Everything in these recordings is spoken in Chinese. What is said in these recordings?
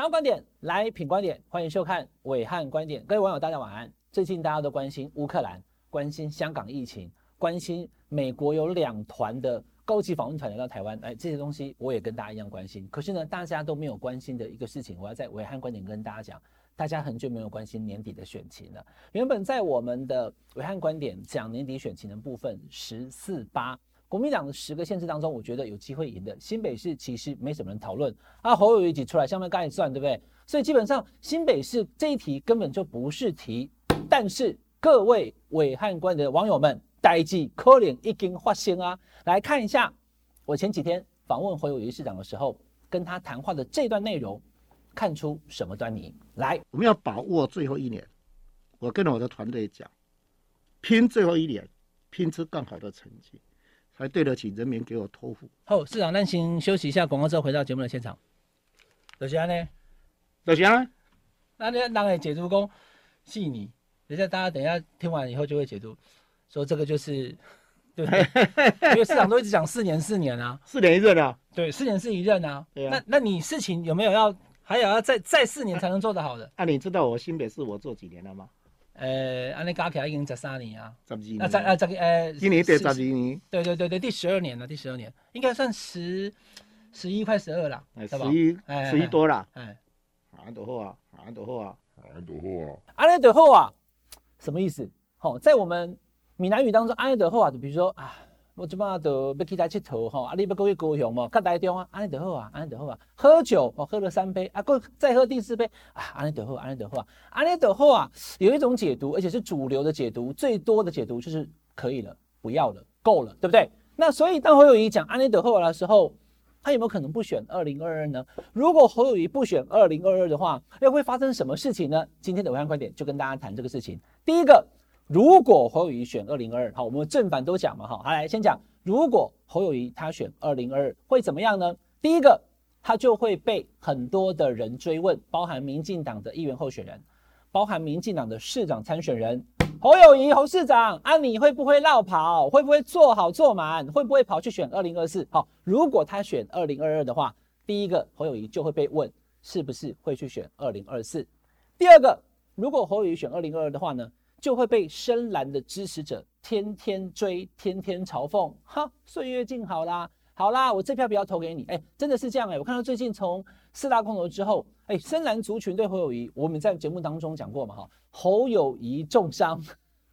想要观点来品观点，欢迎收看伟汉观点。各位网友，大家晚安。最近大家都关心乌克兰，关心香港疫情，关心美国有两团的高级访问团来到台湾，哎，这些东西我也跟大家一样关心。可是呢，大家都没有关心的一个事情，我要在伟汉观点跟大家讲。大家很久没有关心年底的选情了。原本在我们的伟汉观点讲年底选情的部分，十四八国民党的十个县市当中，我觉得有机会赢的新北市其实没什么人讨论啊。侯友宜挤出来，下面该算对不对？所以基本上新北市这一题根本就不是题。但是各位暐瀚观的网友们，代志可能已经发生啊！来看一下我前几天访问侯友宜市长的时候，跟他谈话的这段内容。看出什么端倪？来，我们要把握最后一年。我跟我的团队讲，拼最后一年，拼出更好的成绩，才对得起人民给我托付。好，市长，那先休息一下，广告之后回到节目的现场。多谢呢，多谢啊。那那当然解读工细腻，等下大家等一下听完以后就会解读，说这个就是。对，因为市长都一直讲四年四年啊，四年一任啊。对，四年是一任啊。对啊。那那你事情有没有要？还有要再再四年才能做得好的。那、啊、你知道我新北市我做几年了吗？呃、欸，安尼加起来已经十三年啊。十二年。啊，十啊十呃，今年第十二年。对对对对，第十二年了，第十二年，应该算十十一快十二了，十一十一多了。哎，安都好啊，安都好啊，安都好啊。安得好啊，什么意思？好，在我们闽南语当中，安得好啊，就比如说啊。我即马就要去台佚佗吼，啊，你要过去高雄嘛，较台中啊，安尼就好啊，安尼就好啊。喝酒哦，喝了三杯啊，过再喝第四杯啊，安尼就好，安尼就好啊，安尼就好啊。有一种解读，而且是主流的解读，最多的解读就是可以了，不要了，够了，对不对？那所以当侯友宜讲安尼就好的时候，他有没有可能不选二零二二呢？如果侯友宜不选二零二二的话，又会发生什么事情呢？今天的暐瀚观点就跟大家谈这个事情。第一个。如果侯友谊选二零二二，好，我们正反都讲嘛，哈，好，来先讲，如果侯友谊他选二零二二会怎么样呢？第一个，他就会被很多的人追问，包含民进党的议员候选人，包含民进党的市长参选人侯友谊侯市长，啊，你会不会落跑？会不会做好做满？会不会跑去选二零二四？好，如果他选二零二二的话，第一个侯友谊就会被问是不是会去选二零二四。第二个，如果侯友谊选二零二二的话呢？就会被深蓝的支持者天天追，天天嘲讽，哈，岁月静好啦，好啦，我这票不要投给你，哎，真的是这样哎，我看到最近从四大公投之后，哎，深蓝族群对侯友宜，我们在节目当中讲过嘛，哈，侯友宜重伤，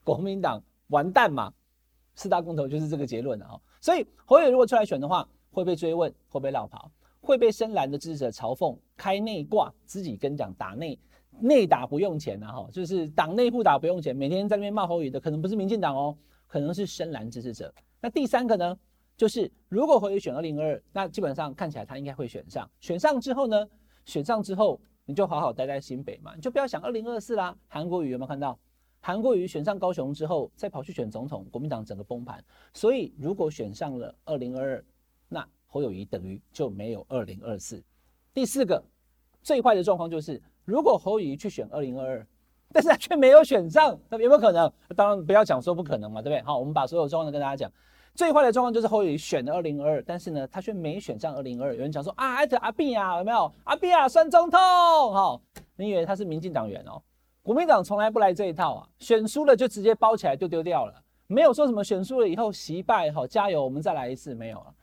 国民党完蛋嘛，四大公投就是这个结论的哈，所以侯友宜如果出来选的话，会被追问，会被落跑，会被深蓝的支持者嘲讽，开内挂，自己跟讲打内。内打不用钱啊，哈，就是党内不打不用钱，每天在那边骂侯友的，可能不是民进党哦，可能是深蓝支持者。那第三个呢，就是如果侯友宜选二零二二，那基本上看起来他应该会选上。选上之后呢，选上之后你就好好待在新北嘛，你就不要想二零二四啦。韩国瑜有没有看到？韩国瑜选上高雄之后，再跑去选总统，国民党整个崩盘。所以如果选上了二零二二，那侯友宜等于就没有二零二四。第四个最坏的状况就是。如果侯友宜去选二零二二，但是他却没有选上，那有没有可能？当然不要讲说不可能嘛，对不对？好，我们把所有状况都跟大家讲。最坏的状况就是侯友宜选了二零二二，但是呢，他却没选上二零二二。有人讲说啊，艾特阿扁啊，有没有？阿扁啊，选总统，好，你以为他是民进党员哦？国民党从来不来这一套啊，选输了就直接包起来就丢掉了，没有说什么选输了以后惜败，好，加油，我们再来一次，没有了。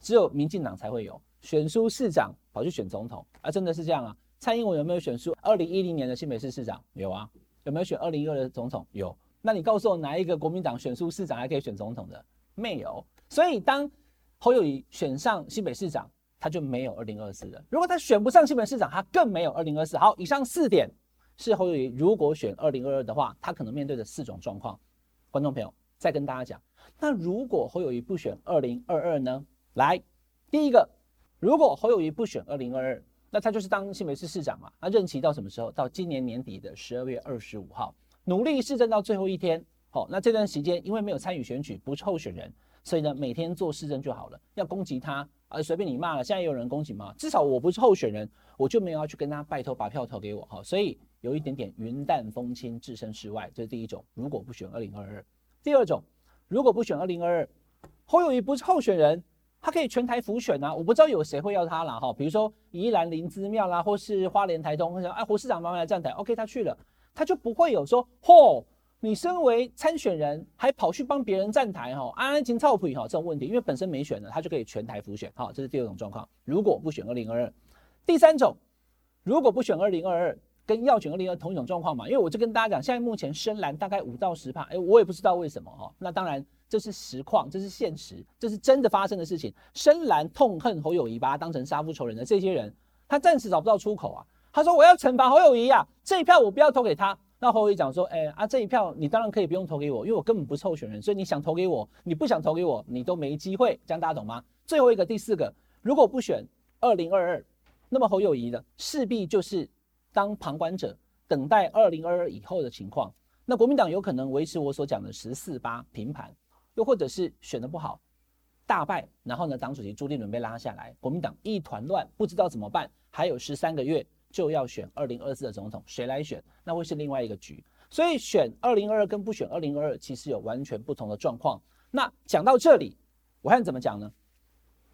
只有民进党才会有选输市长跑去选总统啊，真的是这样啊。蔡英文有没有选输？二零一零年的新北市市长有啊？有没有选二零一二的总统？有。那你告诉我哪一个国民党选输市长还可以选总统的？没有。所以当侯友谊选上新北市长，他就没有二零二四了。如果他选不上新北市长，他更没有二零二四。好，以上四点是侯友谊如果选二零二二的话，他可能面对的四种状况。观众朋友，再跟大家讲，那如果侯友谊不选二零二二呢？来，第一个，如果侯友谊不选二零二二。那他就是当新北市市长嘛，那任期到什么时候？到今年年底的十二月二十五号，努力市政到最后一天。好，那这段时间因为没有参与选举，不是候选人，所以呢，每天做市政就好了。要攻击他啊，随便你骂了。现在有人攻击嘛，至少我不是候选人，我就没有要去跟他拜托把票投给我哈。所以有一点点云淡风轻，置身事外，这是第一种。如果不选二零二二，第二种，如果不选二零二二，侯友宜不是候选人，他可以全台辅选啊，我不知道有谁会要他啦哈，比如说宜兰林芝庙啦，或是花莲台东，或者哎胡市长慢慢来站台，OK 他去了，他就不会有说嚯，你身为参选人还跑去帮别人站台哈，安安静操普哈这种问题，因为本身没选的，他就可以全台辅选，哈，这是第二种状况。如果不选二零二二，第三种，如果不选二零二二，跟要选二零二同一种状况嘛，因为我就跟大家讲，现在目前深蓝大概五到十趴，哎，我也不知道为什么哈，那当然。这是实况，这是现实，这是真的发生的事情。深蓝痛恨侯友谊，把他当成杀父仇人的这些人，他暂时找不到出口啊。他说：“我要惩罚侯友谊啊，这一票我不要投给他。”那侯友谊讲说：“哎啊，这一票你当然可以不用投给我，因为我根本不是候选人，所以你想投给我，你不想投给我，你都没机会。这样大家懂吗？”最后一个，第四个，如果不选二零二二，那么侯友谊的势必就是当旁观者，等待二零二二以后的情况。那国民党有可能维持我所讲的十四八平盘。又或者是选得不好，大败，然后呢，党主席朱立伦被拉下来，国民党一团乱，不知道怎么办。还有十三个月就要选二零二四的总统，谁来选？那会是另外一个局。所以选二零二二跟不选二零二二，其实有完全不同的状况。那讲到这里，暐瀚怎么讲呢？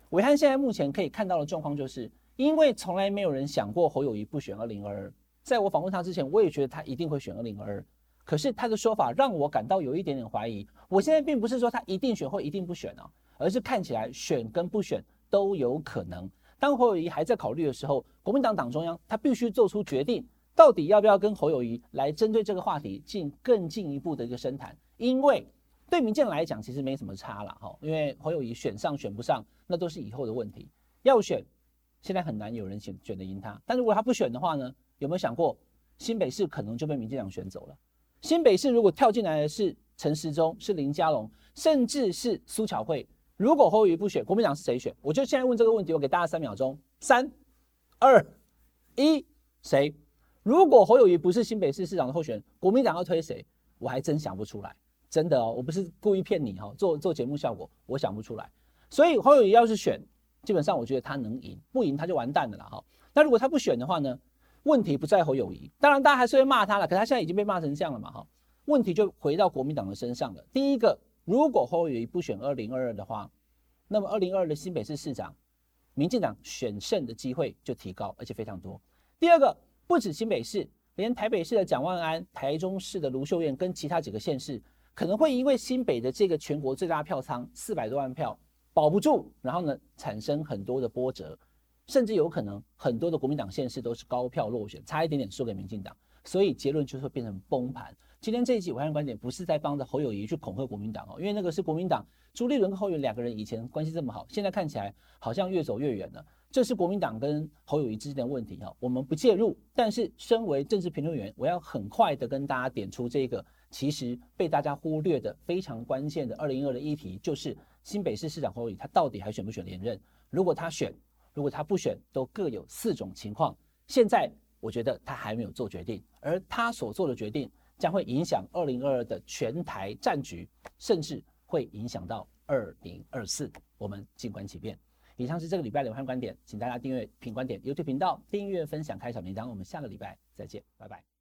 暐瀚现在目前可以看到的状况，就是因为从来没有人想过侯友谊不选二零二二。在我访问他之前，我也觉得他一定会选二零二二。可是他的说法让我感到有一点点怀疑。我现在并不是说他一定选或一定不选啊，而是看起来选跟不选都有可能。当侯友谊还在考虑的时候，国民党党中央他必须做出决定，到底要不要跟侯友谊来针对这个话题进更进一步的一个深谈。因为对民进来讲，其实没什么差了哈，因为侯友谊选上选不上，那都是以后的问题。要选，现在很难有人选选得赢他。但如果他不选的话呢？有没有想过新北市可能就被民进党选走了？新北市如果跳进来的是陈时中，是林佳龙，甚至是苏巧慧，如果侯友宜不选，国民党是谁选？我就现在问这个问题，我给大家三秒钟，三、二、一，谁？如果侯友宜不是新北市市长的候选人，国民党要推谁？我还真想不出来，真的哦，我不是故意骗你哈，做做节目效果，我想不出来。所以侯友宜要是选，基本上我觉得他能赢，不赢他就完蛋了啦哈。那如果他不选的话呢？问题不在侯友谊，当然大家还是会骂他了，可他现在已经被骂成这样了嘛，哈，问题就回到国民党的身上了。第一个，如果侯友谊不选二零二二的话，那么二零二二的新北市市长，民进党选胜的机会就提高，而且非常多。第二个，不止新北市，连台北市的蒋万安、台中市的卢秀燕跟其他几个县市，可能会因为新北的这个全国最大票仓四百多万票保不住，然后呢，产生很多的波折。甚至有可能很多的国民党县市都是高票落选，差一点点输给民进党，所以结论就会变成崩盘。今天这一集暐瀚观点不是在帮着侯友宜去恐吓国民党哦，因为那个是国民党朱立伦跟侯友两个人以前关系这么好，现在看起来好像越走越远了。这是国民党跟侯友宜之间的问题哈，我们不介入。但是身为政治评论员，我要很快的跟大家点出这个其实被大家忽略的非常关键的二零二二的议题，就是新北市市长侯友宜他到底还选不选连任？如果他选。如果他不选，都各有四种情况。现在我觉得他还没有做决定，而他所做的决定将会影响二零二二的全台战局，甚至会影响到二零二四。我们静观其变。以上是这个礼拜的暐瀚观点，请大家订阅品观点 YouTube 频道，订阅分享开小铃铛。我们下个礼拜再见，拜拜。